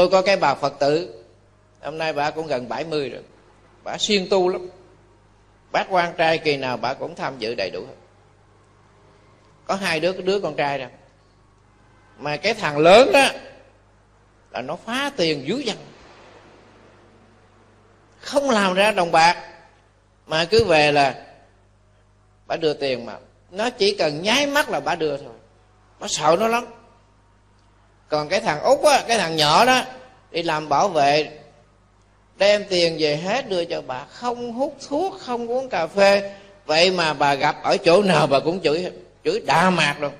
tôi có cái bà phật tử, hôm nay bà cũng gần 70 rồi. Bà siêng tu lắm. Bác quan trai kỳ nào bà cũng tham dự đầy đủ hết. Có hai đứa đứa con trai đâu mà cái thằng lớn đó, là nó phá tiền dữ dằn. Không làm ra đồng bạc, mà cứ về là bà đưa tiền mà. Nó chỉ cần nháy mắt là bà đưa thôi. Nó sợ nó lắm còn cái thằng út á, cái thằng nhỏ đó, đi làm bảo vệ, đem tiền về hết đưa cho bà. Không hút thuốc, không uống cà phê. Vậy mà bà gặp ở chỗ nào bà cũng chửi chửi đa mạc luôn.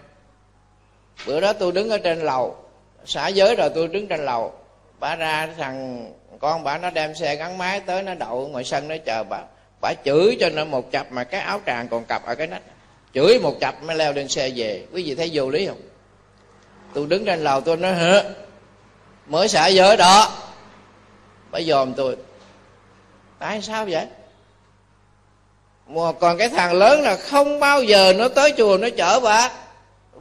Bữa đó tôi đứng ở trên lầu xã giới rồi tôi đứng trên lầu. Bà ra thằng con bà nó đem xe gắn máy tới, nó đậu ngoài sân nó chờ bà. Bà chửi cho nó một chập mà cái áo tràng còn cặp ở cái nách. Chửi một chập mới leo lên xe về. Quý vị thấy vô lý không? Tôi đứng trên lầu tôi nói hả mới xả giới đó. Bà dòm tôi, tại sao vậy? Mà còn cái thằng lớn là không bao giờ nó tới chùa nó chở bà.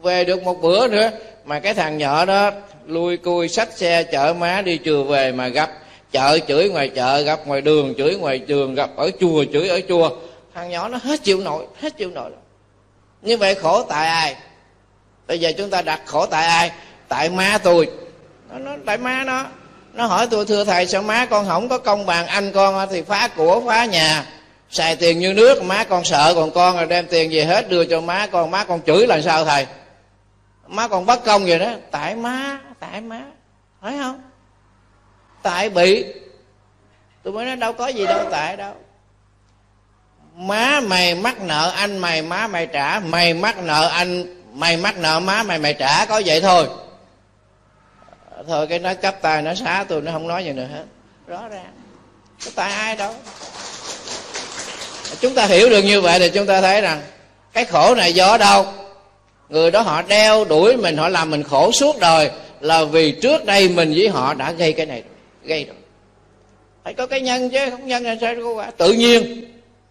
Về được một bữa nữa, mà cái thằng nhỏ đó lui cui xách xe chở má đi chùa về mà gặp chợ chửi ngoài chợ, gặp ngoài đường chửi ngoài trường gặp ở chùa chửi ở chùa. Thằng nhỏ nó hết chịu nổi, hết chịu nổi như vậy khổ tại ai? Bây giờ chúng ta đặt khổ tại ai? Tại má tôi. Nó, nó tại má nó. Nó hỏi tôi thưa thầy sao má con không có công bằng? Anh con thì phá của phá nhà. Xài tiền như nước má con sợ còn con là đem tiền về hết đưa cho má con. Má con chửi là sao thầy? Má con bất công vậy đó. Tại má tại má. Thấy không? Tại bị. Tôi mới nói đâu có gì đâu tại đâu. Má mày mắc nợ anh mày má mày trả mày mắc nợ anh mày mắc nợ má mày mày trả, có vậy thôi. Ờ, thôi cái nó cấp tay, nó xá tôi, nó không nói gì nữa. Hết rõ ràng. Có tại ai đâu. Chúng ta hiểu được như vậy thì chúng ta thấy rằng cái khổ này do đâu? Người đó họ đeo đuổi mình, họ làm mình khổ suốt đời là vì trước đây mình với họ đã gây cái này, gây rồi. Phải có cái nhân chứ, không nhân là sao có quả. Tự nhiên.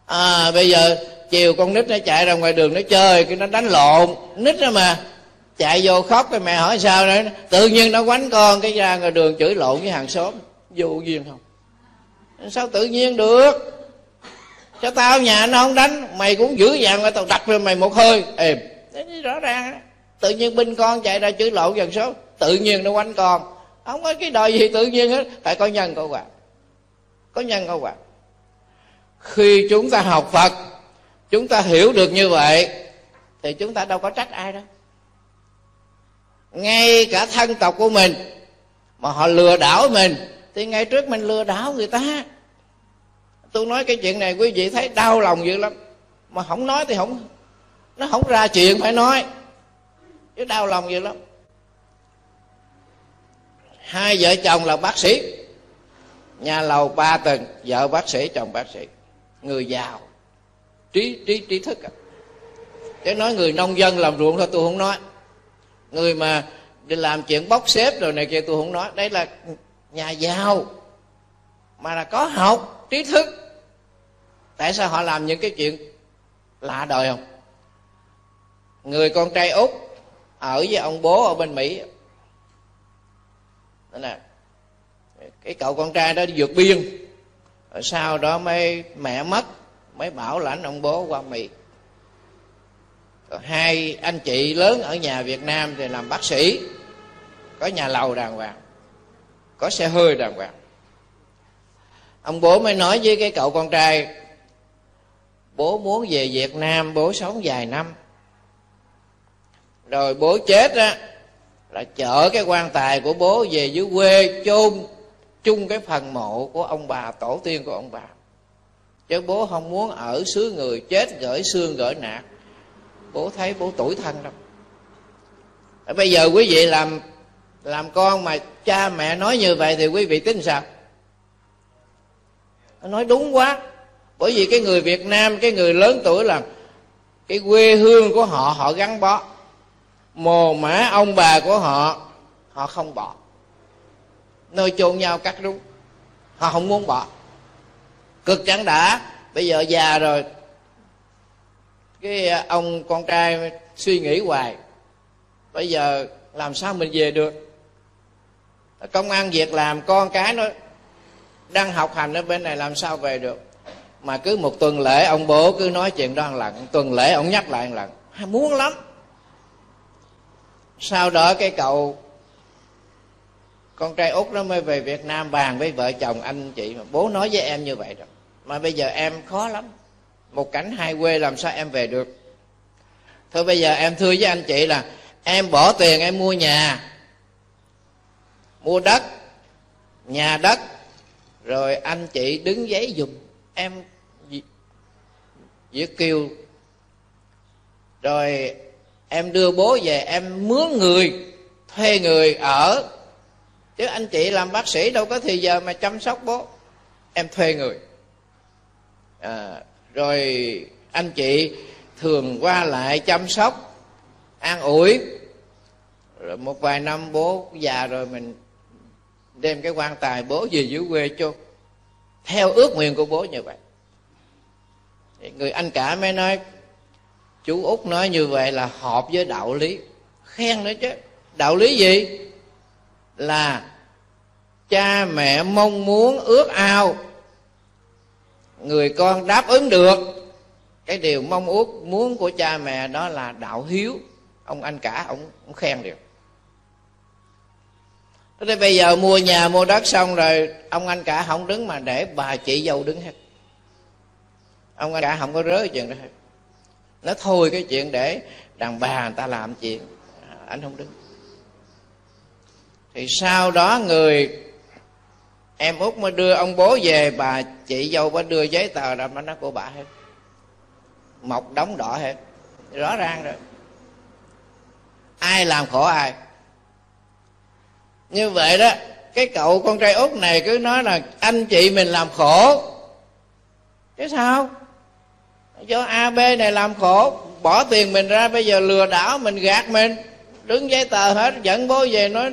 À bây giờ chiều con nít nó chạy ra ngoài đường nó chơi, cái nó đánh lộn. Nít đó mà, chạy vô khóc cái mẹ hỏi sao nữa. Tự nhiên nó quánh con, cái ra ngoài đường chửi lộn với hàng xóm. Vô duyên không? Sao tự nhiên được? Cho tao nhà nó không đánh? Mày cũng dữ dằn mà, tao đập cho mày một hơi. Êm. Rõ ràng đó. tự nhiên binh con chạy ra chửi lộn dần số tự nhiên nó quánh con. Không có cái đòi gì tự nhiên hết. Phải có nhân có quả. Có nhân có quả. Khi chúng ta học phật chúng ta hiểu được như vậy, thì chúng ta đâu có trách ai đâu. Ngay cả thân tộc của mình, mà họ lừa đảo mình, thì ngay trước mình lừa đảo người ta. Tôi nói cái chuyện này, quý vị thấy đau lòng dữ lắm. Mà không nói thì không, nó không ra chuyện phải nói. Chứ đau lòng dữ lắm. Hai vợ chồng là bác sĩ. Nhà lầu ba tầng, vợ bác sĩ, chồng bác sĩ. Người giàu trí trí trí thức à. chứ nói người nông dân làm ruộng thôi, tôi không nói. Người mà làm chuyện bóc xếp rồi này kia, tôi không nói. Đây là nhà giàu, mà là có học trí thức. Tại sao họ làm những cái chuyện lạ đời không? Người con trai út ở với ông bố ở bên mỹ. Đó nè, cái cậu con trai đó đi vượt biên, rồi sau đó mới mẹ mất mới bảo lãnh ông bố qua mỹ. Hai anh chị lớn ở nhà việt nam thì làm bác sĩ. Có nhà lầu đàng hoàng, có xe hơi đàng hoàng. Ông bố mới nói với cái cậu con trai, bố muốn về việt nam, bố sống vài năm. Rồi bố chết á, là chở cái quan tài của bố về dưới quê chôn chung cái phần mộ của ông bà, tổ tiên của ông bà chứ bố không muốn ở xứ người chết gửi xương gửi nạc. Bố thấy bố tuổi thân đâu bây giờ quý vị làm làm con mà cha mẹ nói như vậy thì quý vị tính sao? Nói đúng quá. Bởi vì cái người việt nam, cái người lớn tuổi là cái quê hương của họ họ gắn bó. Mồ mã ông bà của họ họ không bỏ. Nơi chôn nhau cắt rú họ không muốn bỏ cực chẳng đã. Bây giờ già rồi. Cái à, ông con trai suy nghĩ hoài. Bây giờ làm sao mình về được? Công ăn việc làm, con cái nó đang học hành ở bên này làm sao về được? Mà cứ một tuần lễ, ông bố cứ nói chuyện đó một lần, tuần lễ ông nhắc lại một lần. Muốn lắm. Sau đó cái cậu con trai út nó mới về việt nam bàn với vợ chồng anh chị mà bố nói với em như vậy rồi mà bây giờ em khó lắm. Một cảnh hai quê làm sao em về được? Thôi bây giờ em thưa với anh chị là em bỏ tiền em mua nhà. Mua đất, nhà đất, rồi anh chị đứng giấy dùm em Việt Kiều. Rồi em đưa bố về, em mướn người, thuê người ở. Chứ anh chị làm bác sĩ đâu có thì giờ mà chăm sóc bố, em thuê người à, rồi anh chị thường qua lại chăm sóc an ủi. Rồi một vài năm bố già rồi mình đem cái quan tài bố về dưới quê chôn theo ước nguyện của bố như vậy. Người anh cả mới nói chú út nói như vậy là hợp với đạo lý. Khen nữa chứ. Đạo lý gì? Là cha mẹ mong muốn ước ao người con đáp ứng được. Cái điều mong ước muốn của cha mẹ đó là đạo hiếu. Ông anh cả ông, ông khen được Thế thì bây giờ mua nhà mua đất xong rồi ông anh cả không đứng mà để bà chị dâu đứng hết. Ông anh cả không có rớ chuyện đó hết. Nó thôi cái chuyện để đàn bà người ta làm chuyện à, anh không đứng. Thì sau đó người em út mới đưa ông bố về, bà chị dâu mới đưa giấy tờ ra mà nó của bà hết mọc đóng đỏ hết. Rõ ràng rồi. Ai làm khổ ai. Như vậy đó, cái cậu con trai út này cứ nói là anh chị mình làm khổ. Chứ sao? Do ab này làm khổ, bỏ tiền mình ra, bây giờ lừa đảo mình, gạt mình, đứng giấy tờ hết, dẫn bố về nói,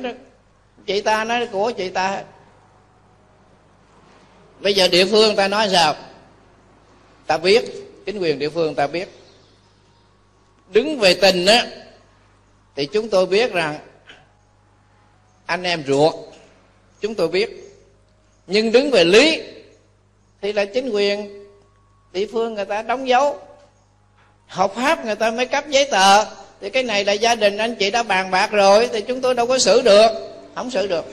chị ta nói của chị ta hết bây giờ địa phương ta nói sao? Ta biết, chính quyền địa phương ta biết. Đứng về tình á, thì chúng tôi biết rằng anh em ruột, chúng tôi biết. Nhưng đứng về lý, thì là chính quyền địa phương người ta đóng dấu. Hợp pháp người ta mới cấp giấy tờ. Thì cái này là gia đình anh chị đã bàn bạc rồi, thì chúng tôi đâu có xử được. Không xử được.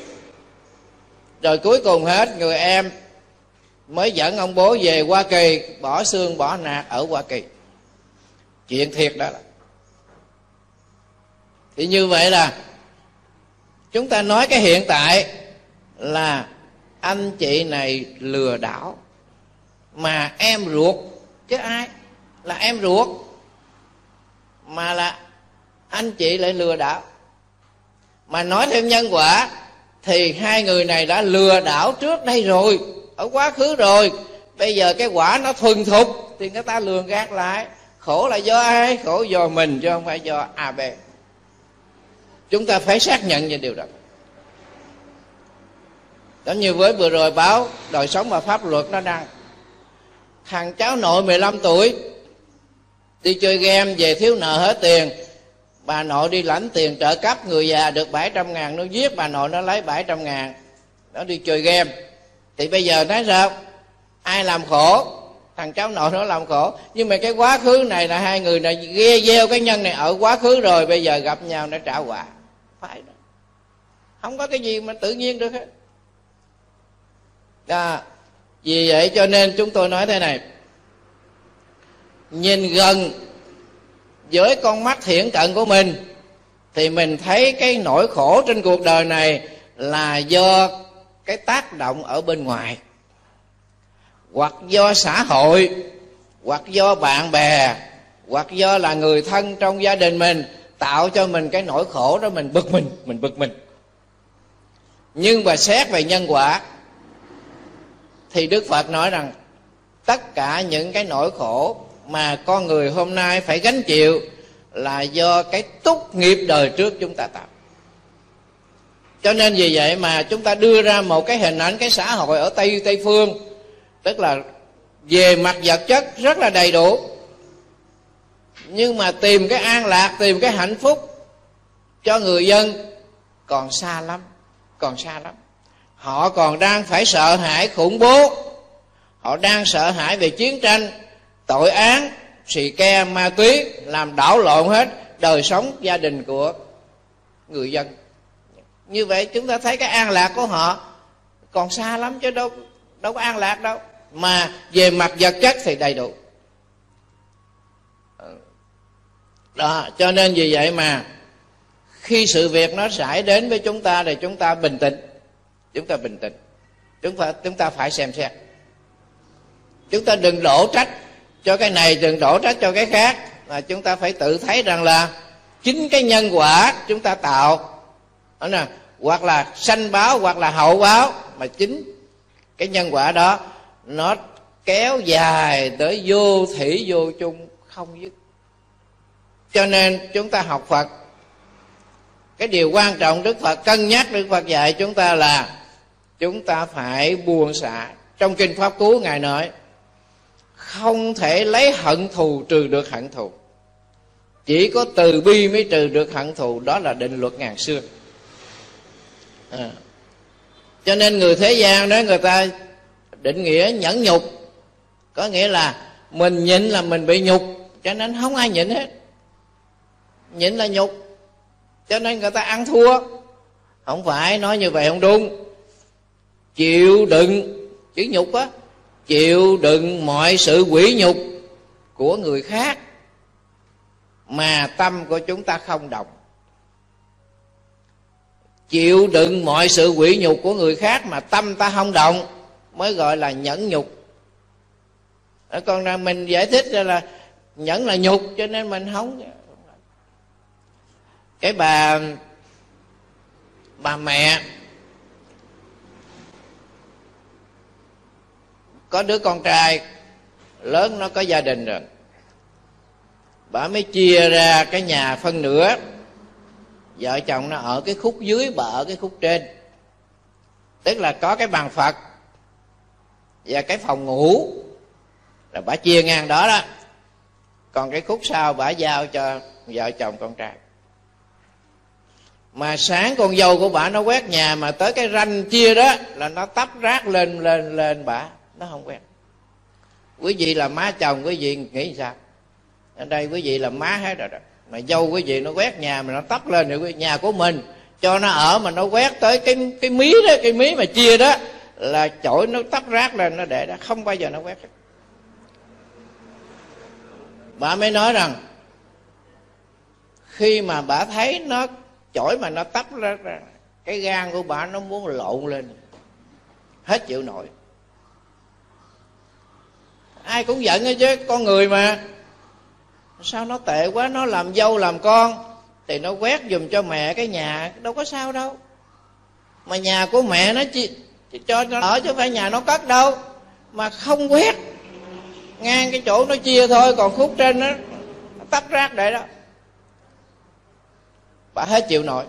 Rồi cuối cùng hết, người em mới dẫn ông bố về hoa kỳ, bỏ xương, bỏ nạc ở hoa kỳ. Chuyện thiệt đó là. Thì như vậy là, chúng ta nói cái hiện tại là anh chị này lừa đảo, mà em ruột, chứ ai? Là em ruột, mà là anh chị lại lừa đảo. Mà nói thêm nhân quả, thì hai người này đã lừa đảo trước đây rồi ở quá khứ rồi, bây giờ cái quả nó thuần thục thì người ta lường gạt lại. Khổ là do ai? Khổ do mình chứ không phải do ab chúng ta phải xác nhận về điều đó. Giống như với vừa rồi báo, đời sống và pháp luật nó đang. Thằng cháu nội 15 tuổi, đi chơi game, về thiếu nợ hết tiền. Bà nội đi lãnh tiền trợ cấp, người già được 700 ngàn, nó giết bà nội, nó lấy 700 ngàn. Nó đi chơi game thì bây giờ nói sao? Ai làm khổ? Thằng cháu nội nó làm khổ. Nhưng mà cái quá khứ này là hai người này ghe gieo cái nhân này ở quá khứ rồi bây giờ gặp nhau nó trả quả. Phải đó. Không có cái gì mà tự nhiên được hết. À, vì vậy cho nên chúng tôi nói thế này. Nhìn gần với con mắt thiện cận của mình thì mình thấy cái nỗi khổ trên cuộc đời này là do cái tác động ở bên ngoài. Hoặc do xã hội, hoặc do bạn bè, hoặc do là người thân trong gia đình mình, tạo cho mình cái nỗi khổ đó mình bực mình mình bực mình. Nhưng mà xét về nhân quả, thì đức phật nói rằng, tất cả những cái nỗi khổ mà con người hôm nay phải gánh chịu là do cái túc nghiệp đời trước chúng ta tạo cho nên vì vậy mà chúng ta đưa ra một cái hình ảnh cái xã hội ở tây tây phương, tức là về mặt vật chất rất là đầy đủ. Nhưng mà tìm cái an lạc, tìm cái hạnh phúc cho người dân còn xa lắm, còn xa lắm. Họ còn đang phải sợ hãi khủng bố. Họ đang sợ hãi về chiến tranh, tội án, xì ke, ma túy, làm đảo lộn hết đời sống gia đình của người dân như vậy chúng ta thấy cái an lạc của họ còn xa lắm chứ đâu đâu có an lạc đâu. Mà về mặt vật chất thì đầy đủ. Ừ. Đó, cho nên vì vậy mà khi sự việc nó xảy đến với chúng ta thì chúng ta bình tĩnh. Chúng ta bình tĩnh. Chúng ta chúng ta phải xem xét. Chúng ta đừng đổ trách cho cái này, đừng đổ trách cho cái khác. Mà chúng ta phải tự thấy rằng là chính cái nhân quả chúng ta tạo đó nè. Hoặc là sanh báo, hoặc là hậu báo. Mà chính cái nhân quả đó, nó kéo dài tới vô thủy, vô chung, không dứt. Cho nên chúng ta học phật, cái điều quan trọng đức phật, cân nhắc đức phật dạy chúng ta là chúng ta phải buông xả. Trong kinh pháp cú, ngài nói, không thể lấy hận thù trừ được hận thù. Chỉ có từ bi mới trừ được hận thù. Đó là định luật ngàn xưa à. cho nên người thế gian đó người ta định nghĩa nhẫn nhục. Có nghĩa là mình nhịn là mình bị nhục, cho nên không ai nhịn hết. Nhịn là nhục, cho nên người ta ăn thua. Không phải nói như vậy không đúng. Chịu đựng, chữ nhục á, chịu đựng mọi sự quỷ nhục của người khác mà tâm của chúng ta không động chịu đựng mọi sự quỷ nhục của người khác mà tâm ta không động, mới gọi là nhẫn nhục. Con đang mình giải thích ra là nhẫn là nhục, cho nên mình không cái bà bà mẹ có đứa con trai, lớn nó có gia đình rồi. Bà mới chia ra cái nhà phân nửa vợ chồng nó ở cái khúc dưới bà ở cái khúc trên. Tức là có cái bàn phật và cái phòng ngủ. Là bà chia ngang đó đó. Còn cái khúc sau bà giao cho vợ chồng con trai. Mà sáng con dâu của bà nó quét nhà mà tới cái ranh chia đó là nó tắp rác lên lên lên bà. Nó không quét quý vị là má chồng, quý vị nghĩ sao? Ở đây quý vị là má hết rồi đó mà dâu quý vị nó quét nhà mà nó tấp lên thì nhà của mình. Cho nó ở mà nó quét tới cái cái mí đó, cái mí mà chia đó, là chổi nó tắp rác lên, nó để đó, không bao giờ nó quét bà mới nói rằng, khi mà bà thấy nó chổi mà nó tắp ra, cái gan của bà nó muốn lộn lên, hết chịu nổi. Ai cũng giận hết chứ, con người mà sao nó tệ quá nó làm dâu làm con thì nó quét dùm cho mẹ cái nhà đâu có sao đâu. Mà nhà của mẹ nó chỉ, chỉ cho nó ở chứ không phải nhà nó cất đâu. Mà không quét ngang cái chỗ nó chia thôi còn khúc trên nó, nó tắt rác để đó. Bà hết chịu nổi.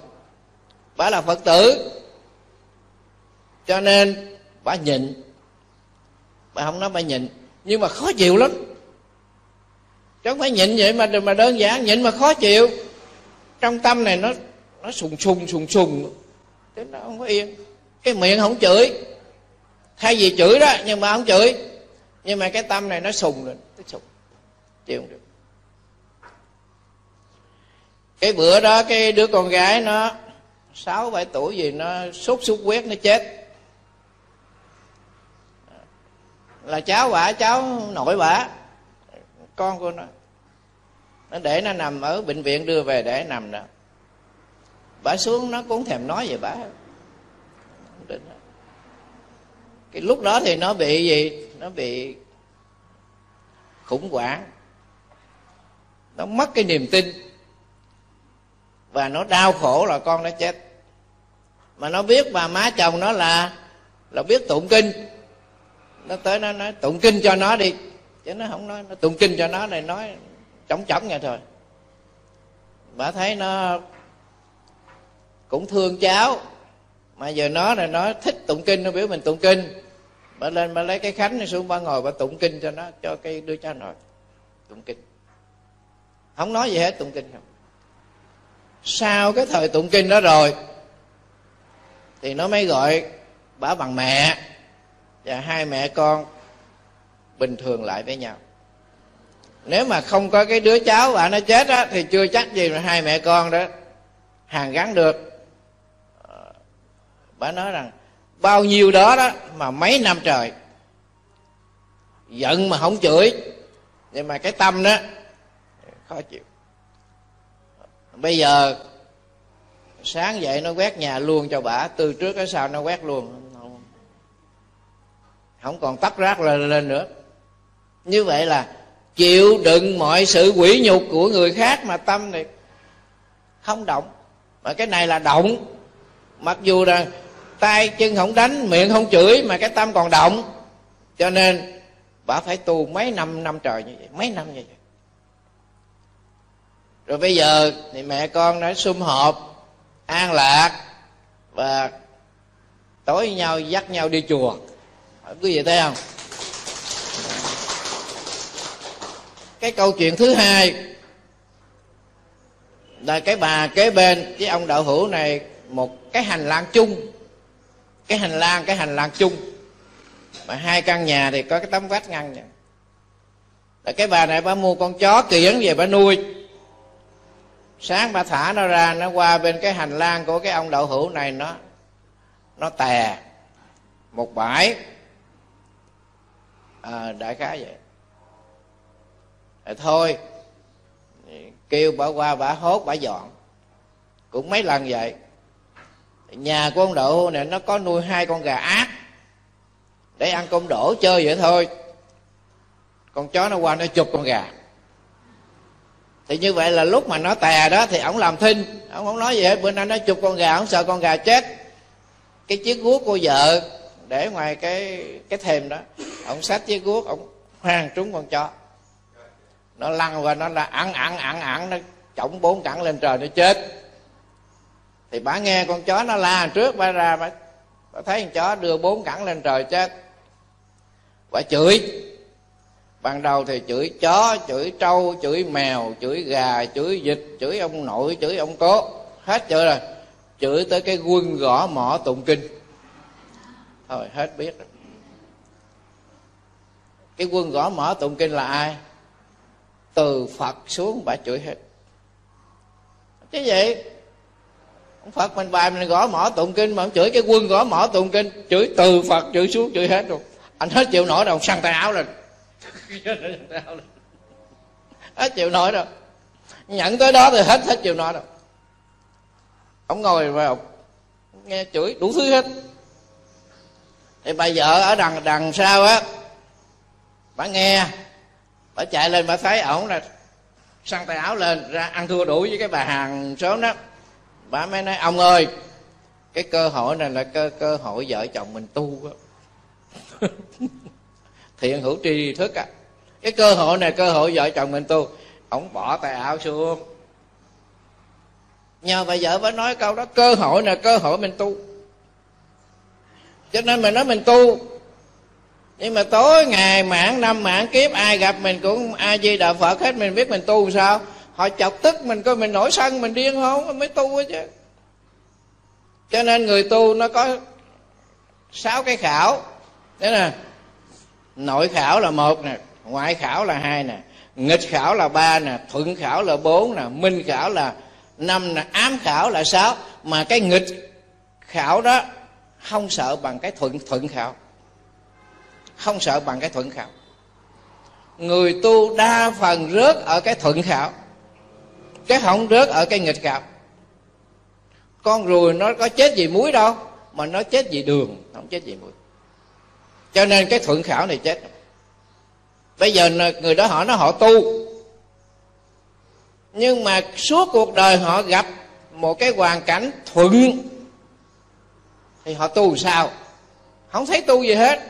Bà là phật tử. Cho nên bà nhịn. Bà không nói bà nhịn nhưng mà khó chịu lắm chứ không phải nhịn vậy mà mà đơn giản, nhịn mà khó chịu. Trong tâm này nó nó sùng sùng sùng sùng. Chứ nó không có yên. Cái miệng không chửi. Thay vì chửi đó, nhưng mà không chửi. Nhưng mà cái tâm này nó sùng lên nó sùng. Chịu không được. Cái bữa đó, cái đứa con gái nó sáu, bảy tuổi gì, nó sốt sốt huyết nó chết. Là cháu bả, cháu nội bả con của nó. Nó để nó nằm ở bệnh viện, đưa về để nằm đó. Bả xuống nó cũng thèm nói về bả cái lúc đó thì nó bị gì? Nó bị khủng hoảng. Nó mất cái niềm tin. Và nó đau khổ là con nó chết. Mà nó biết bà má chồng nó là là biết tụng kinh. Nó tới nó nói, tụng kinh cho nó đi chứ nó không nói, nó tụng kinh cho nó này nói chóng chóng vậy thôi. Bà thấy nó cũng thương cháu, mà giờ nó này nó thích tụng kinh nó biểu mình tụng kinh bà lên, bà lấy cái khánh này xuống, bà ngồi, bà tụng kinh cho nó, cho cái đứa cháu nội tụng kinh không nói gì hết tụng kinh không. Sau cái thời tụng kinh đó rồi, thì nó mới gọi bà bằng mẹ. Và hai mẹ con bình thường lại với nhau. Nếu mà không có cái đứa cháu và nó chết á, thì chưa chắc gì mà hai mẹ con đó hàng gắn được. Ờ, bà nói rằng, bao nhiêu đó đó mà mấy năm trời, giận mà không chửi nhưng mà cái tâm đó, khó chịu. Bây giờ, sáng dậy nó quét nhà luôn cho bà, từ trước tới sau nó quét luôn. Không còn tắt rác lên lên nữa như vậy là chịu đựng mọi sự quỷ nhục của người khác mà tâm này không động. Mà cái này là động. Mặc dù là tay chân không đánh, miệng không chửi, mà cái tâm còn động. Cho nên bà phải tu mấy năm năm trời như vậy, mấy năm như vậy. Rồi bây giờ thì mẹ con đã sum họp, an lạc và tối với nhau, dắt nhau đi chùa. Quý vị thấy không? Cái câu chuyện thứ hai là cái bà kế bên với ông đạo hữu này một cái hành lang chung. Cái hành lang cái hành lang chung. Mà hai căn nhà thì có cái tấm vách ngăn vậy. Là cái bà này bà mua con chó kiển về bà nuôi. Sáng bà thả nó ra nó qua bên cái hành lang của cái ông đậu hữu này nó nó tè một bãi. À, đại khái vậy rồi thôi. Kêu bà qua bà hốt, bà dọn. Cũng mấy lần vậy. Nhà của ông độ này nó có nuôi hai con gà ác. Để ăn cơm đổ chơi vậy thôi. Con chó nó qua nó chụp con gà. Thì như vậy là lúc mà nó tè đó thì ổng làm thinh. Ổng không nói gì hết. Bữa nay nó chụp con gà, ổng sợ con gà chết. Cái chiếc guốc của vợ, để ngoài cái cái thềm đó, ổng xách chiếc guốc, ổng hoang trúng con chó nó lăn qua nó là ăn ăn ăn ăn nó chổng bốn cẳng lên trời nó chết. Thì bà nghe con chó nó la trước bà ra bà, bà thấy con chó đưa bốn cẳng lên trời chết. Bà chửi. Ban đầu thì chửi chó chửi trâu chửi mèo chửi gà chửi vịt chửi ông nội chửi ông cố. Hết chửi rồi? Chửi tới cái quân gõ mỏ tụng kinh. Thôi hết biết rồi. Cái quân gõ mỏ tụng kinh là ai? Từ phật xuống bà chửi hết. Chứ vậy ông phật mình bài mình gõ mỏ tụng kinh mà ông chửi cái quân gõ mỏ tụng kinh. Chửi từ phật chửi xuống chửi hết rồi anh hết chịu nổi đâu, săn tay áo lên. Hết chịu nổi đâu. Nhận tới đó thì hết hết chịu nổi đâu. Ông ngồi vào, nghe chửi đủ thứ hết. Thì bà vợ ở đằng đằng sau á, bà nghe bà chạy lên, bà thấy ổng là săn tay áo lên, ra ăn thua đủ với cái bà hàng sớm đó. Bà mới nói, ông ơi, cái cơ hội này là cơ cơ hội vợ chồng mình tu á. Thiện hữu tri thức à. Cái cơ hội này, cơ hội vợ chồng mình tu. Ổng bỏ tay áo xuống. Nhờ bà vợ bà nói câu đó, cơ hội này, cơ hội mình tu. Cho nên mình nói mình tu nhưng mà tối ngày mạng năm mạng kiếp, ai gặp mình cũng a di đà phật hết, mình biết mình tu sao. Họ chọc tức mình, coi mình nổi sân, mình điên không? Mới tu chứ. Cho nên người tu nó có sáu cái khảo. Thế nè, nội khảo là một nè, ngoại khảo là hai nè, nghịch khảo là ba nè, thuận khảo là bốn nè, minh khảo là năm nè, ám khảo là sáu. Mà cái nghịch khảo đó không sợ bằng cái thuận thuận khảo không sợ bằng cái thuận khảo. Người tu đa phần rớt ở cái thuận khảo, cái không rớt ở cái nghịch khảo. Con ruồi nó có chết vì muối đâu, mà nó chết vì đường, không chết vì muối. Cho nên cái thuận khảo này chết. Bây giờ người đó họ nó họ tu. Nhưng mà suốt cuộc đời họ gặp một cái hoàn cảnh thuận, thì họ tu sao? Không thấy tu gì hết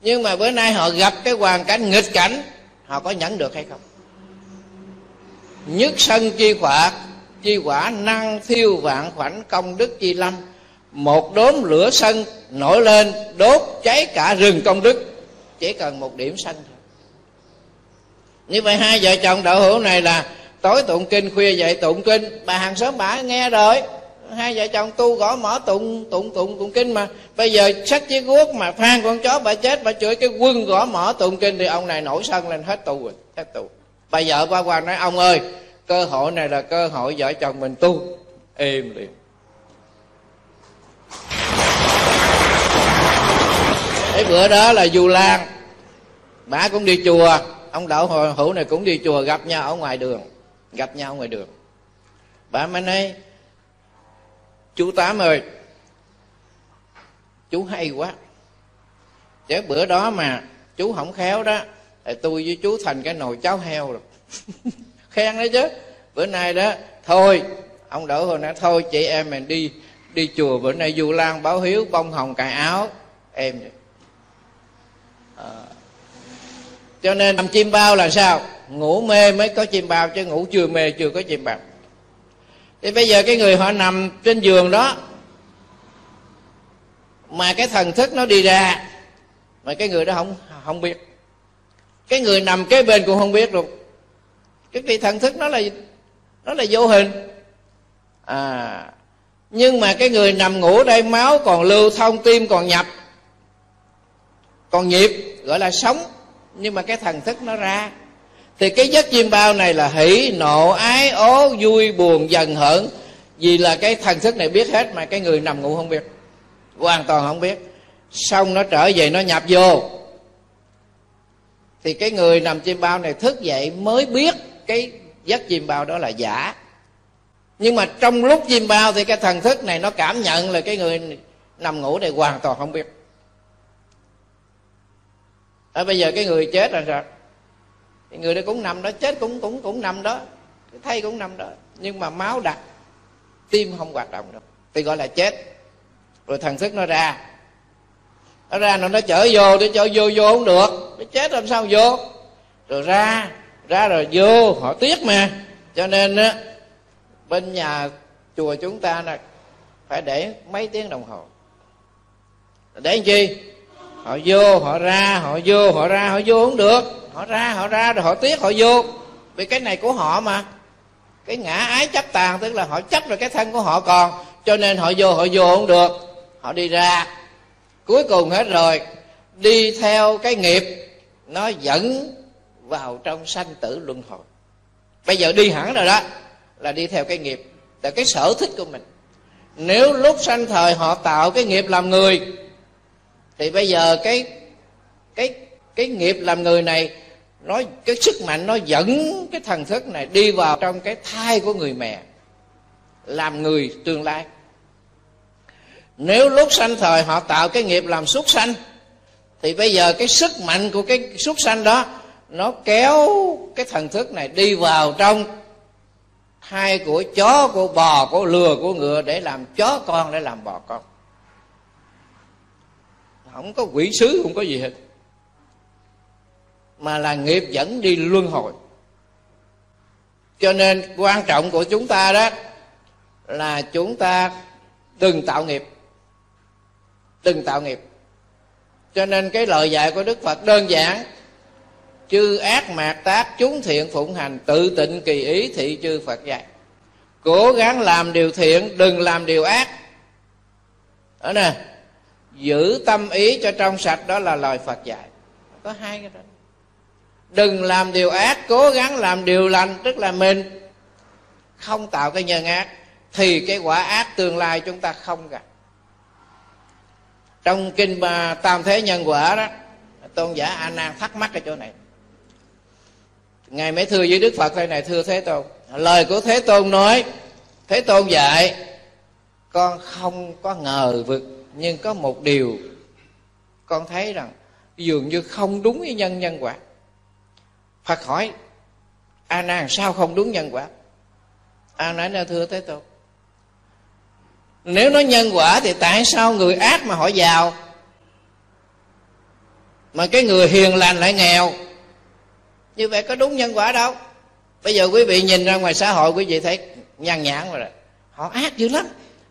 nhưng mà bữa nay họ gặp cái hoàn cảnh nghịch cảnh, họ có nhẫn được hay không? Nhất sân chi quả chi quả năng thiêu vạn khoảnh công đức chi lâm. Một đốm lửa sân nổi lên, đốt cháy cả rừng công đức. Chỉ cần một điểm sân thôi. Như vậy hai vợ chồng đạo hữu này là, tối tụng kinh, khuya dậy tụng kinh. Bà hàng xóm bà nghe rồi hai vợ chồng tu gõ mở tụng tụng tụng tụng kinh mà. Bây giờ sắc chiếc guốc mà phan con chó bà chết, bà chửi cái quân gõ mở tụng kinh thì ông này nổi sân lên hết tu rồi, hết tu. Bà vợ qua qua nói, ông ơi, cơ hội này là cơ hội vợ chồng mình tu. Êm liền. Cái bữa đó là du lan. Bà cũng đi chùa, ông đậu hồi hữu này cũng đi chùa, gặp nhau ở ngoài đường, gặp nhau ngoài đường. Bà mới nói chú tám ơi, chú hay quá. Chứ bữa đó mà chú không khéo đó, thì tôi với chú thành cái nồi cháo heo rồi. Khen đấy chứ. Bữa nay đó, thôi, ông đỡ hồi nói thôi chị em mình đi đi chùa bữa nay du lan báo hiếu, bông hồng cài áo. Em à. cho nên làm chim bao là sao? Ngủ mê mới có chim bao chứ ngủ chưa mê chưa có chim bao thì bây giờ cái người họ nằm trên giường đó, mà cái thần thức nó đi ra, mà cái người đó không không biết. Cái người nằm kế bên cũng không biết luôn. Cái cái thần thức nó là nó là vô hình. À nhưng mà cái người nằm ngủ đây, máu còn lưu, thông tim còn nhập, còn nhịp, gọi là sống. Nhưng mà cái thần thức nó ra thì cái giấc chiêm bao này là hỷ, nộ, ái, ố, vui, buồn, dần hỡn vì là cái thần thức này biết hết mà cái người nằm ngủ không biết. Hoàn toàn không biết. Xong nó trở về, nó nhập vô. Thì cái người nằm chim bao này thức dậy mới biết cái giấc chim bao đó là giả. Nhưng mà trong lúc chim bao thì cái thần thức này nó cảm nhận là cái người nằm ngủ này hoàn toàn không biết. Ở bây giờ cái người chết là sao? Thì người đó cũng nằm đó, chết cũng cũng cũng nằm đó, cái thay cũng nằm đó. Nhưng mà máu đặc, tim không hoạt động đâu thì gọi là chết. Rồi thần thức nó ra. Nó ra nó nó chở vô để chở vô vô không được. Nó chết làm sao vô? Rồi ra ra rồi vô, họ tiếc mà. Cho nên á, bên nhà chùa chúng ta là phải để mấy tiếng đồng hồ. Để làm chi? Họ vô, họ ra, họ vô, họ ra, họ vô không được họ ra họ ra rồi họ tiếc họ vô. Vì cái này của họ mà. Cái ngã ái chấp tàn, tức là họ chấp rồi cái thân của họ còn. Cho nên họ vô họ vô không được. Họ đi ra. Cuối cùng hết rồi. Đi theo cái nghiệp, nó dẫn vào trong sanh tử luân hồi. Bây giờ đi hẳn rồi đó, là đi theo cái nghiệp. Là cái sở thích của mình. Nếu lúc sanh thời họ tạo cái nghiệp làm người, thì bây giờ cái cái cái nghiệp làm người này nó cái sức mạnh nó dẫn cái thần thức này đi vào trong cái thai của người mẹ, làm người tương lai. Nếu lúc sanh thời họ tạo cái nghiệp làm súc sanh, thì bây giờ cái sức mạnh của cái súc sanh đó, nó kéo cái thần thức này đi vào trong thai của chó, của bò, của lừa, của ngựa để làm chó con, để làm bò con. Không có quỷ sứ, không có gì hết mà là nghiệp dẫn đi luân hồi. Cho nên quan trọng của chúng ta đó là chúng ta đừng tạo nghiệp. Đừng tạo nghiệp. Cho nên cái lời dạy của đức phật đơn giản. Chư ác mạt tác chúng thiện phụng hành, tự tịnh kỳ ý thị chư phật dạy. Cố gắng làm điều thiện, đừng làm điều ác. Đó nè. Giữ tâm ý cho trong sạch, đó là lời phật dạy. Có hai cái đó đừng làm điều ác, cố gắng làm điều lành, tức là mình không tạo cái nhân ác, thì cái quả ác tương lai chúng ta không gặp. Trong kinh mà tam thế nhân quả đó, tôn giả a nan thắc mắc cái chỗ này. Ngài mới thưa với đức phật đây này, thưa thế tôn, lời của thế tôn nói, thế tôn dạy, con không có ngờ vực, nhưng có một điều con thấy rằng dường như không đúng với nhân nhân quả phật hỏi, a nan sao không đúng nhân quả? A nan nói, thưa thế tôn, nếu nó nhân quả thì tại sao người ác mà họ giàu, mà cái người hiền lành lại nghèo? Như vậy có đúng nhân quả đâu. Bây giờ quý vị nhìn ra ngoài xã hội, quý vị thấy nhàn nhãn rồi họ ác dữ lắm.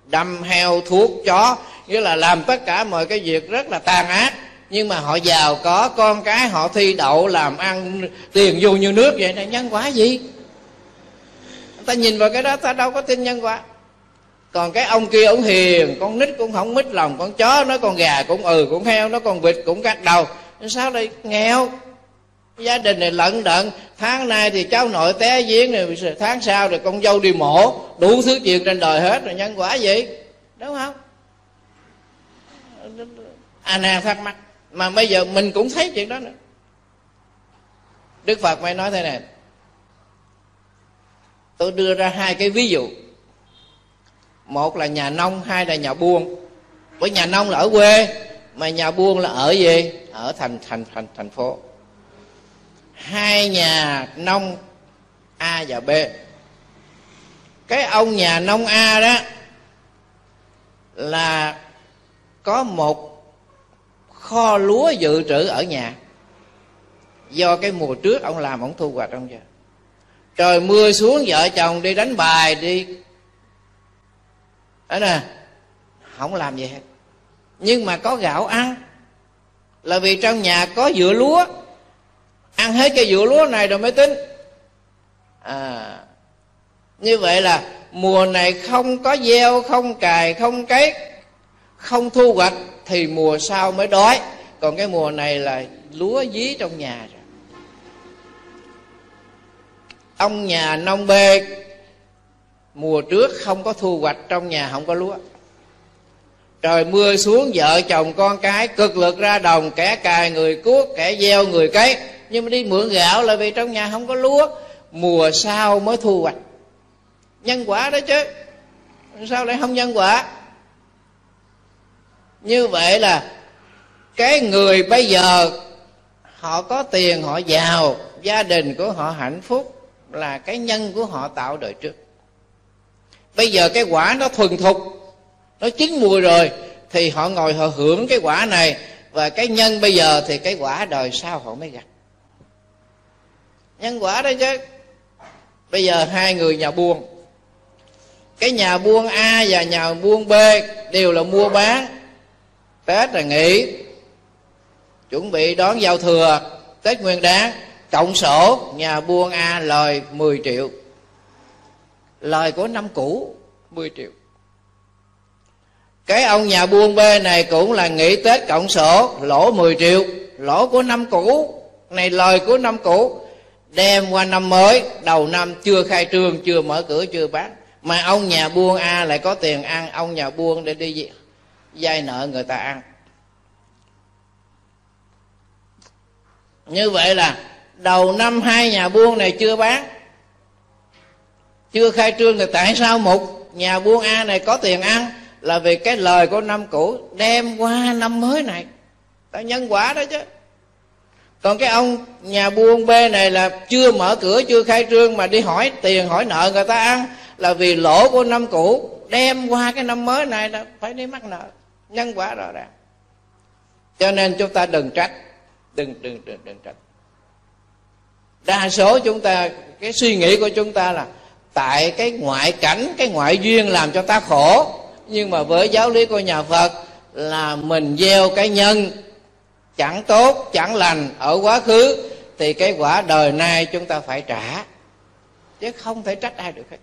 Đâm heo, thuốc, chó, nghĩa là làm tất cả mọi cái việc rất là tàn ác nhưng mà họ giàu có con cái họ thi đậu làm ăn tiền vô như nước vậy này nhân quả gì? Ta nhìn vào cái đó ta đâu có tin nhân quả. Còn cái ông kia ông hiền con nít cũng không mít lòng con chó nó con gà cũng ừ cũng heo nó con vịt cũng cắt đầu. Sao đây nghèo? Gia đình này lận đận tháng nay thì cháu nội té giếng này tháng sau rồi con dâu đi mổ đủ thứ chuyện trên đời hết rồi nhân quả gì? Đúng không? Anh à, thắc mắc mà bây giờ mình cũng thấy chuyện đó nữa. Đức phật mới nói thế này. Tôi đưa ra hai cái ví dụ. Một là nhà nông, hai là nhà buôn. Với nhà nông là ở quê, mà nhà buôn là ở gì? Ở thành thành thành thành phố. Hai nhà nông a và b. Cái ông nhà nông a đó là có một kho lúa dự trữ ở nhà. Do cái mùa trước ông làm, ông thu hoạch ông giờ trời mưa xuống, vợ chồng đi đánh bài, đi. Đó nè, không làm gì hết. Nhưng mà có gạo ăn. Là vì trong nhà có dựa lúa. Ăn hết cái dựa lúa này rồi mới tính. À như vậy là mùa này không có gieo, không cài không cấy không thu hoạch thì mùa sau mới đói. Còn cái mùa này là lúa dí trong nhà rồi. Ông nhà nông bê, mùa trước không có thu hoạch trong nhà không có lúa. Trời mưa xuống, vợ chồng con cái cực lực ra đồng, kẻ cài người cuốc, kẻ gieo người cấy. Nhưng mà đi mượn gạo là vì trong nhà không có lúa. Mùa sau mới thu hoạch. Nhân quả đó chứ. Sao lại không nhân quả? Như vậy là cái người bây giờ, họ có tiền, họ giàu, gia đình của họ hạnh phúc là cái nhân của họ tạo đời trước. Bây giờ cái quả nó thuần thục, nó chín mùi rồi, thì họ ngồi họ hưởng cái quả này, và cái nhân bây giờ thì cái quả đời sau họ mới gặp. Nhân quả đó chứ. Bây giờ hai người nhà buôn, cái nhà buôn a và nhà buôn b đều là mua bán tết là nghỉ. Chuẩn bị đón giao thừa. Tết nguyên đáng cộng sổ, nhà buôn a lời 10 triệu. Lời của năm cũ 10 triệu. Cái ông nhà buôn B này cũng là nghỉ Tết cộng sổ, lỗ 10 triệu. Lỗ của năm cũ, này lời của năm cũ, đem qua năm mới, đầu năm chưa khai trương, chưa mở cửa, chưa bán. Mà ông nhà buôn A lại có tiền ăn, ông nhà buôn để đi vay nợ người ta ăn. Như vậy là đầu năm hai nhà buôn này chưa bán, chưa khai trương thì tại sao một nhà buôn a này có tiền ăn là vì cái lời của năm cũ đem qua năm mới này. Ta nhân quả đó chứ. Còn cái ông nhà buôn b này là chưa mở cửa, chưa khai trương mà đi hỏi tiền, hỏi nợ người ta ăn là vì lỗ của năm cũ đem qua cái năm mới này là phải đi mắc nợ nhân quả rõ ràng. Cho nên chúng ta đừng trách. Đừng đừng đừng đừng trách. Đa số chúng ta, cái suy nghĩ của chúng ta là tại cái ngoại cảnh, cái ngoại duyên làm cho ta khổ. Nhưng mà với giáo lý của nhà phật là mình gieo cái nhân, chẳng tốt, chẳng lành, ở quá khứ, thì cái quả đời nay chúng ta phải trả. Chứ không thể trách ai được hết.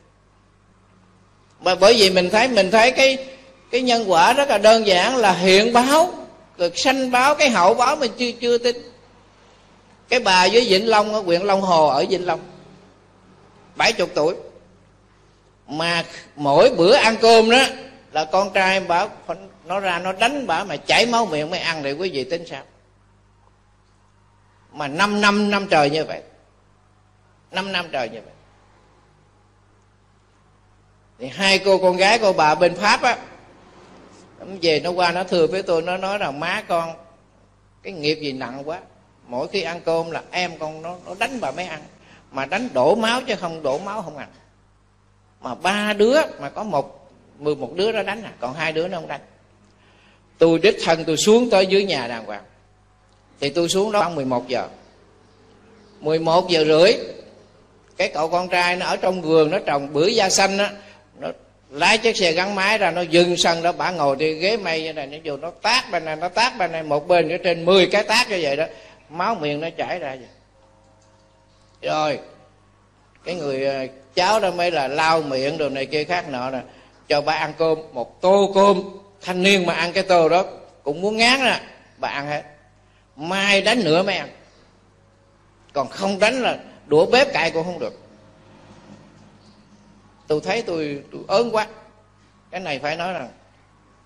Mà bởi vì mình thấy mình thấy cái cái nhân quả rất là đơn giản là hiện báo rồi sanh báo, cái hậu báo mình chưa chưa tin. Cái bà với vĩnh long ở huyện long hồ ở vĩnh long, bảy chục tuổi. Mà mỗi bữa ăn cơm đó là con trai bảo nó ra, nó đánh bà mà chảy máu miệng mới ăn thì quý vị tính sao? Mà năm năm năm trời như vậy. Năm năm trời như vậy. Thì hai cô con gái của bà bên pháp á nó về nó qua, nó thừa với tôi, nó nói rằng má con, cái nghiệp gì nặng quá. Mỗi khi ăn cơm là em con nó nó đánh bà mới ăn. Mà đánh đổ máu chứ không đổ máu không ăn. Mà ba đứa, mà có một, mười một đứa nó đánh à còn hai đứa nó không đánh. Tôi đích thân tôi xuống tới dưới nhà đàng hoàng. Thì tôi xuống đó khoảng 11 giờ. 11 giờ rưỡi, cái cậu con trai nó ở trong vườn, nó trồng bưởi da xanh á lái chiếc xe gắn máy ra, nó dừng sân đó bả ngồi đi ghế mây như này, nó dù nó tát bên này, nó tát bên này, một bên nữa, trên 10 cái tát như vậy đó, máu miệng nó chảy ra vậy. Rồi, cái người ờ, cháu đó mới là lau miệng đồ này kia khác nọ nè, cho bà ăn cơm, một tô cơm, thanh niên mà ăn cái tô đó, cũng muốn ngán nè, bà ăn hết. Mai đánh nữa mới ăn. Còn không đánh là đũa bếp cạy cũng không được tôi thấy tôi tôi ớn quá. Cái này phải nói rằng,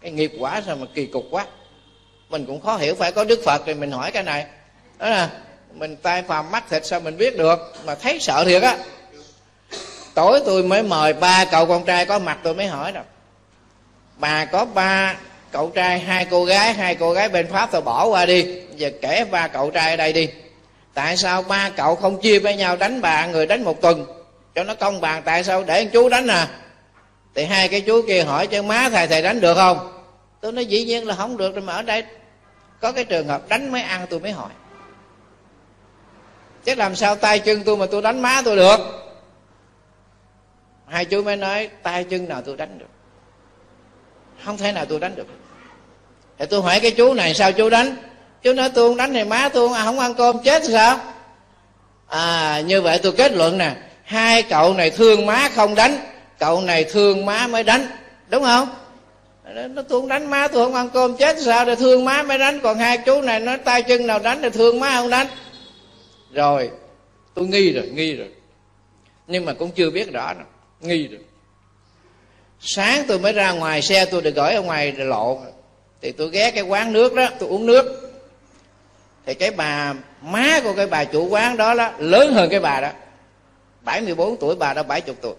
cái nghiệp quả sao mà kỳ cục quá. Mình cũng khó hiểu phải có đức phật thì mình hỏi cái này. Đó là, mình tay phàm mắt thịt sao mình biết được, mà thấy sợ thiệt á. Tối tôi mới mời ba cậu con trai có mặt tôi mới hỏi rồi bà có ba cậu trai, hai cô gái, hai cô gái bên pháp tôi bỏ qua đi, giờ kể ba cậu trai ở đây đi. Tại sao ba cậu không chia với nhau, đánh bà, người đánh một tuần? Cho nó công bằng, tại sao để anh chú đánh à? Thì hai cái chú kia hỏi cho má thầy thầy đánh được không? Tôi nói, dĩ nhiên là không được rồi mà ở đây có cái trường hợp đánh mới ăn tôi mới hỏi. Chứ làm sao tay chân tôi mà tôi đánh má tôi được? Hai chú mới nói, tay chân nào tôi đánh được? Không thể nào tôi đánh được. Thì tôi hỏi cái chú này, sao chú đánh? Chú nói, tôi không đánh thì má tôi không ăn cơm, chết sao? À như vậy tôi kết luận nè hai cậu này thương má không đánh, cậu này thương má mới đánh. Đúng không? Nó tôi không đánh má, tôi không ăn cơm chết, sao để thương má mới đánh? Còn hai chú này, nó tay chân nào đánh thì thương má không đánh. Rồi, tôi nghi rồi nghi rồi. Nhưng mà cũng chưa biết rõ nào. nghi rồi. Sáng tôi mới ra ngoài, xe tôi được gửi ở ngoài lộ. Thì tôi ghé cái quán nước đó, tôi uống nước. Thì cái bà, má của cái bà chủ quán đó đó, lớn hơn cái bà đó. 74 tuổi, bà đã 70 tuổi.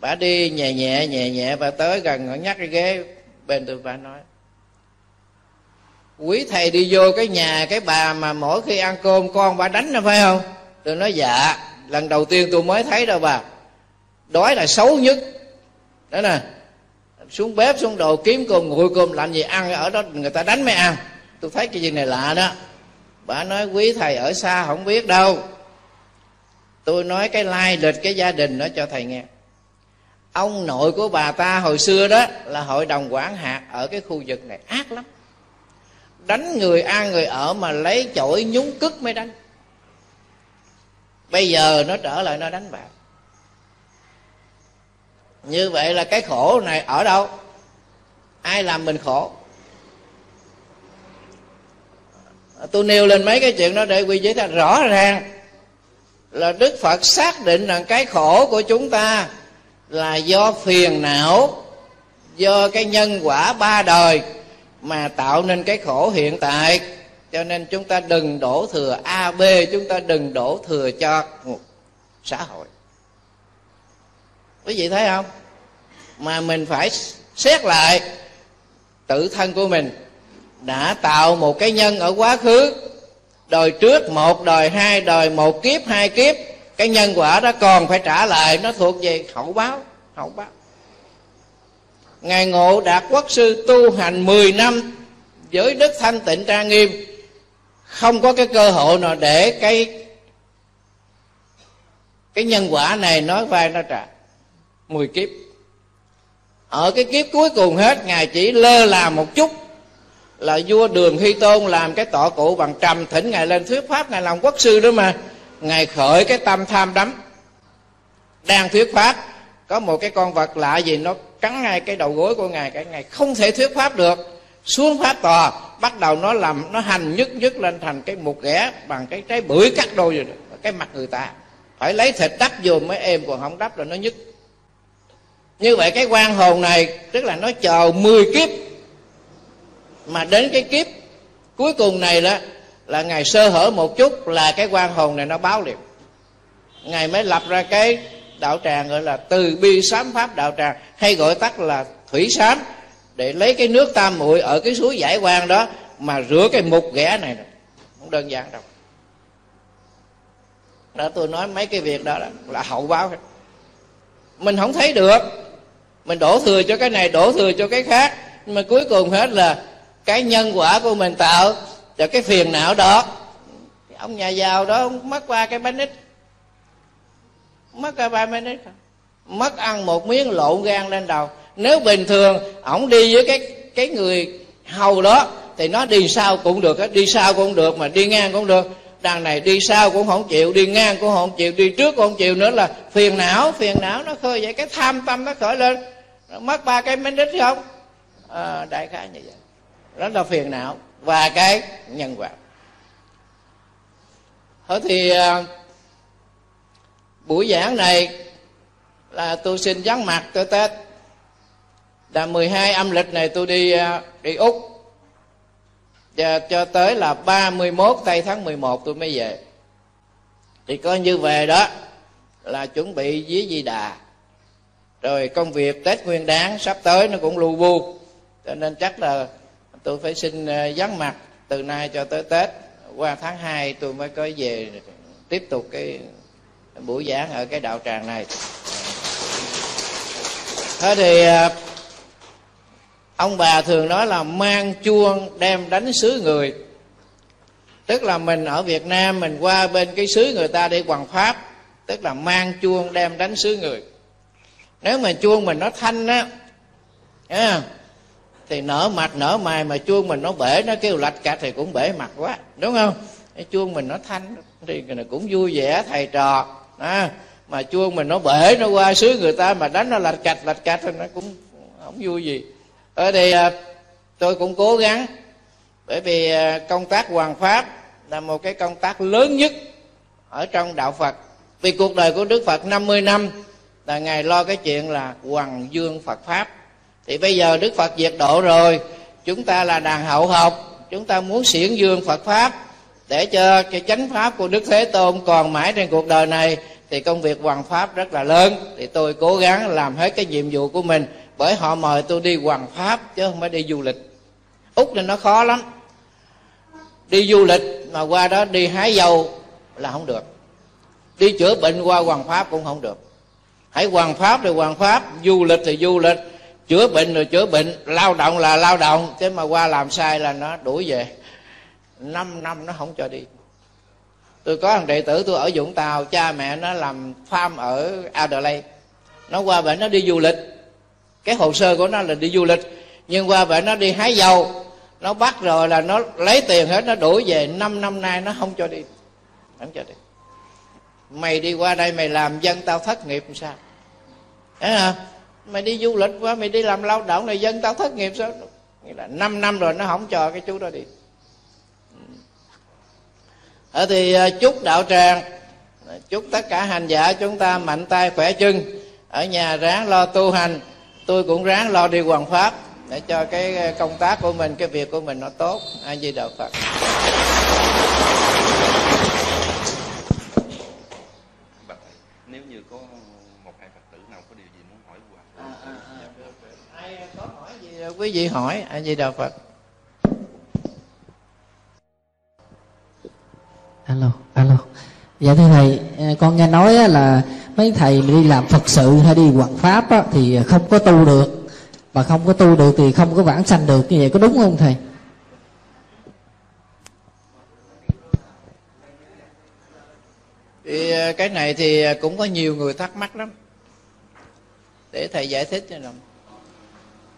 Bà đi nhẹ nhẹ nhẹ nhẹ và tới gần nhắc cái ghế bên tôi, bà nói, quý thầy đi vô cái nhà cái bà mà mỗi khi ăn cơm con bà đánh nó phải không? Tôi nói dạ. Lần đầu tiên tôi mới thấy đâu bà. Đói là xấu nhất. Đó nè. Xuống bếp, xuống đồ, kiếm cơm nguội cơm, làm gì ăn ở đó, người ta đánh mới ăn. Tôi thấy cái gì này lạ đó. Bà nói, quý thầy ở xa không biết đâu tôi nói cái lai lịch, cái gia đình đó cho thầy nghe. Ông nội của bà ta hồi xưa đó là hội đồng quản hạt ở cái khu vực này. Ác lắm. Đánh người ăn người ở mà lấy chổi nhúng cứt mới đánh. Bây giờ nó trở lại nó đánh bạn như vậy là cái khổ này ở đâu? Ai làm mình khổ? Tôi nêu lên mấy cái chuyện đó để quy chế ta rõ ràng là đức phật xác định rằng cái khổ của chúng ta là do phiền não, do cái nhân quả ba đời mà tạo nên cái khổ hiện tại. Cho nên chúng ta đừng đổ thừa a, b, chúng ta đừng đổ thừa cho xã hội. Quý vị thấy không? Mà mình phải xét lại tự thân của mình đã tạo một cái nhân ở quá khứ đời trước một đời hai đời một kiếp hai kiếp, cái nhân quả đó còn phải trả lại, nó thuộc về hậu báo hậu báo. Ngài ngộ đạt quốc sư tu hành 10 năm, với đức thanh tịnh trang nghiêm, không có cái cơ hội nào để cái cái nhân quả này nói vai nó trả mười kiếp. Ở cái kiếp cuối cùng hết, ngài chỉ lơ là một chút là vua đường hy tôn làm cái tọa cụ bằng trầm thỉnh ngài lên thuyết pháp, ngài làm quốc sư đó mà. Ngài khởi cái tâm tham đắm. Đang thuyết pháp, có một cái con vật lạ gì, nó cắn ngay cái đầu gối của ngài, cái ngài không thể thuyết pháp được. Xuống pháp tòa, bắt đầu nó làm, nó hành nhức nhức lên thành cái một ghẻ bằng cái trái bưởi cắt đôi rồi cái mặt người ta. Phải lấy thịt đắp vô mới êm, còn không đắp là nó nhức. Như vậy cái quan hồn này, tức là nó chờ 10 kiếp mà đến cái kiếp cuối cùng này đó là ngày sơ hở một chút là cái quan hồn này nó báo liền ngài mới lập ra cái đạo tràng gọi là từ bi sám pháp đạo tràng hay gọi tắt là thủy sám để lấy cái nước tam muội ở cái suối giải quan đó mà rửa cái mục ghẻ này không đơn giản đâu. Đó tôi nói mấy cái việc đó là, là hậu báo mình không thấy được. Mình đổ thừa cho cái này đổ thừa cho cái khác. Nhưng mà cuối cùng hết là cái nhân quả của mình tạo cho cái phiền não đó. Ông nhà giàu đó mất qua cái bánh ít. Mất qua ba bánh ít. Mất ăn một miếng lộn gan lên đầu. Nếu bình thường ổng đi với cái cái người hầu đó thì nó đi sau cũng được đi sau cũng được mà đi ngang cũng được. Đằng này đi sau cũng không chịu đi ngang cũng không chịu đi trước cũng không chịu nữa là phiền não phiền não nó khơi vậy cái tham tâm nó khởi lên. Mất ba cái miếng đít không? À, đại khái như vậy đó là phiền não. Và cái nhân quả. Thôi thì à, buổi giảng này là tôi xin vắng mặt tới tết. Là 12 âm lịch này tôi đi à, đi úc. Và cho tới là 31 tây tháng 11 tôi mới về. Thì coi như về đó, là chuẩn bị với di đà. Rồi công việc tết nguyên đáng sắp tới nó cũng lu bu. Cho nên chắc là tôi phải xin ờ, vắng mặt từ nay cho tới tết. Qua tháng 2 tôi mới có về tiếp tục cái buổi giảng ở cái đạo tràng này. Thế thì ờ, ông bà thường nói là mang chuông đem đánh xứ người. Tức là mình ở việt nam mình qua bên cái xứ người ta để hoàng pháp tức là mang chuông đem đánh xứ người. Nếu mà chuông mình nó thanh á à, thì nở mặt nở mày mà chuông mình nó bể nó kêu lạch cả thì cũng bể mặt quá đúng không? Cái chuông mình nó thanh thì cũng vui vẻ thầy trò à, mà chuông mình nó bể nó qua xứ người ta mà đánh nó lạch cạch lạch cạch thì nó cũng không vui gì. Ờ, ở đây à, tôi cũng cố gắng bởi vì à, công tác hoàng pháp là một cái công tác lớn nhất ở trong đạo Phật. Vì cuộc đời của Đức Phật 50 năm là ngài lo cái chuyện là hoàng dương Phật pháp thì bây giờ Đức Phật diệt độ rồi, chúng ta là đàn hậu học, chúng ta muốn xiển dương Phật pháp, để cho cái chánh pháp của Đức Thế Tôn còn mãi trên cuộc đời này, thì công việc hoàn pháp rất là lớn. Thì tôi cố gắng làm hết cái nhiệm vụ của mình, bởi họ mời tôi đi hoàn pháp, chứ không phải đi du lịch. Úc thì nó khó lắm. Đi du lịch mà qua đó đi hái dầu là không được. Đi chữa bệnh qua hoàng pháp cũng không được. Hãy hoàng pháp thì hoàng pháp, du lịch thì du lịch chữa bệnh rồi chữa bệnh. Lao động là lao động, thế mà qua làm sai là nó đuổi về. Năm năm nó không cho đi. Tôi có thằng đệ tử tôi ở vũng tàu, cha mẹ nó làm farm ở adelaide. Nó qua bệnh nó đi du lịch. Cái hồ sơ của nó là đi du lịch. Nhưng qua bệnh nó đi hái dầu nó bắt rồi là nó lấy tiền hết, nó đuổi về. Năm năm nay nó không cho đi. Không cho đi. Mày đi qua đây mày làm dân tao thất nghiệp làm sao? Thấy không? Mày đi du lịch quá, mày đi làm lao động này, dân tao thất nghiệp sao? Nghĩa là 5 năm rồi nó không cho cái chú đó đi. Ở thì ờ, chúc đạo tràng, chúc tất cả hành giả chúng ta mạnh tay khỏe chân, ở nhà ráng lo tu hành, tôi cũng ráng lo đi hoàn pháp để cho cái ờ, công tác của mình, cái việc của mình nó tốt. A di đà phật nếu như có một hai phật tử nào có điều gì muốn hỏi qua à, à, à, ai có hỏi gì quý vị hỏi a di đà phật. Alo alo. Dạ thưa thầy con nghe nói là mấy thầy đi làm phật sự hay đi hoàng pháp á, thì không có tu được. Mà không có tu được thì không có vãng sanh được như vậy có đúng không thầy? Thì à, cái này thì cũng có nhiều người thắc mắc lắm. Để thầy giải thích cho lòng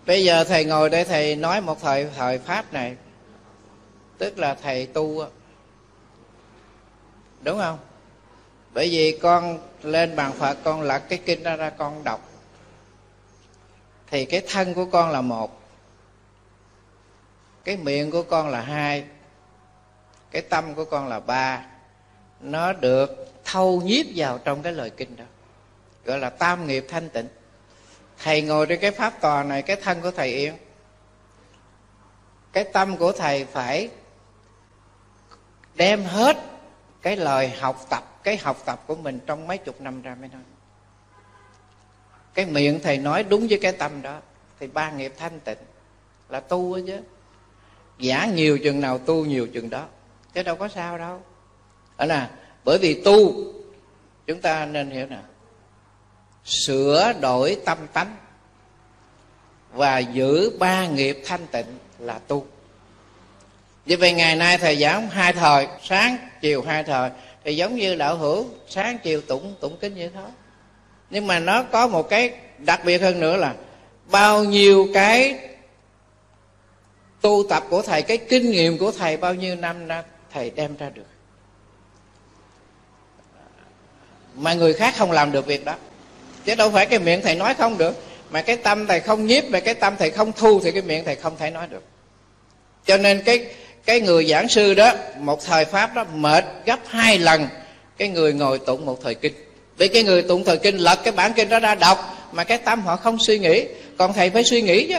bây giờ thầy ngồi đây, thầy nói một thời thời pháp này. Tức là thầy tu đúng không? Bởi vì con lên bàn phật, con lật cái kinh ra ra, con đọc. Thì cái thân của con là một. Cái miệng của con là hai. Cái tâm của con là ba. Nó được thâu nhiếp vào trong cái lời kinh đó. Gọi là tam nghiệp thanh tịnh thầy ngồi trên cái pháp tòa này, cái thân của thầy yên cái tâm của thầy phải đem hết cái lời học tập, cái học tập của mình trong mấy chục năm ra mới nói. Cái miệng thầy nói đúng với cái tâm đó, thì ba nghiệp thanh tịnh là tu chứ. Giả nhiều chừng nào tu nhiều chừng đó, chứ đâu có sao đâu. Ở nè, bởi vì tu, chúng ta nên hiểu nào sửa đổi tâm tánh và giữ ba nghiệp thanh tịnh là tu. Vì vậy, ngày nay thầy giảng hai thời, sáng chiều hai thời, thì giống như đạo hữu, sáng chiều tụng tụng kinh như thôi. Nhưng mà nó có một cái đặc biệt hơn nữa là bao nhiêu cái tu tập của thầy, cái kinh nghiệm của thầy, bao nhiêu năm đã thầy đem ra được. Mà người khác không làm được việc đó chứ đâu phải cái miệng thầy nói không được. Mà cái tâm thầy không nhiếp, mà cái tâm thầy không thu thì cái miệng thầy không thể nói được. Cho nên cái cái người giảng sư đó, một thời pháp đó, mệt gấp hai lần cái người ngồi tụng một thời kinh. Vì cái người tụng thời kinh lật cái bản kinh đó ra đọc, mà cái tâm họ không suy nghĩ. Còn thầy phải suy nghĩ chứ.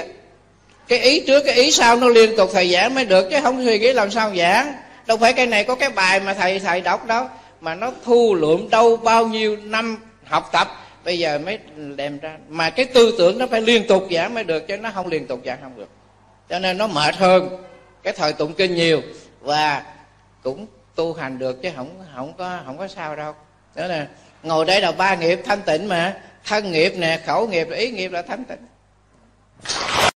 Cái ý trước, cái ý sau nó liên tục thầy giảng mới được, chứ không suy nghĩ làm sao giảng. Đâu phải cái này có cái bài mà thầy thầy đọc đâu, mà nó thu lượm đâu bao nhiêu năm học tập bây giờ mới đem ra. Mà cái tư tưởng nó phải liên tục giảng mới được, chứ nó không liên tục giảng không được. Cho nên nó mệt hơn cái thời tụng kinh nhiều và cũng tu hành được chứ không không có không có sao đâu. Đó là ngồi đây là ba nghiệp thanh tịnh mà. Thân nghiệp nè, khẩu nghiệp, ý nghiệp là thanh tịnh.